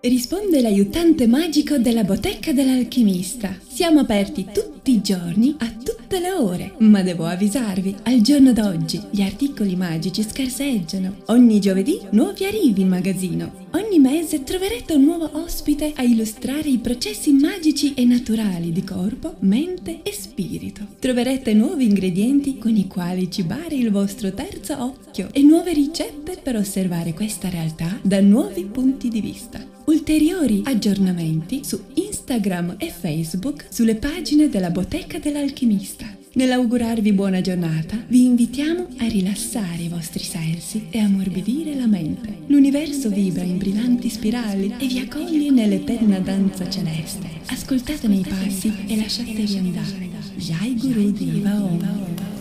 Risponde l'aiutante magico della bottega dell'alchimista. Siamo aperti tutti i giorni a tutti tutte le ore, ma devo avvisarvi, al giorno d'oggi gli articoli magici scarseggiano. Ogni giovedì nuovi arrivi in magazzino. Ogni mese troverete un nuovo ospite a illustrare i processi magici e naturali di corpo, mente e spirito. Troverete nuovi ingredienti con i quali cibare il vostro terzo occhio e nuove ricette per osservare questa realtà da nuovi punti di vista. Ulteriori aggiornamenti su Instagram e Facebook sulle pagine della Bottega dell'Alchimista. Nell'augurarvi buona giornata, vi invitiamo a rilassare i vostri sensi e ammorbidire la mente. L'universo vibra in brillanti spirali e vi accoglie nell'eterna danza celeste. Ascoltatene i passi e lasciatevi andare. Jai Guru Diva Om.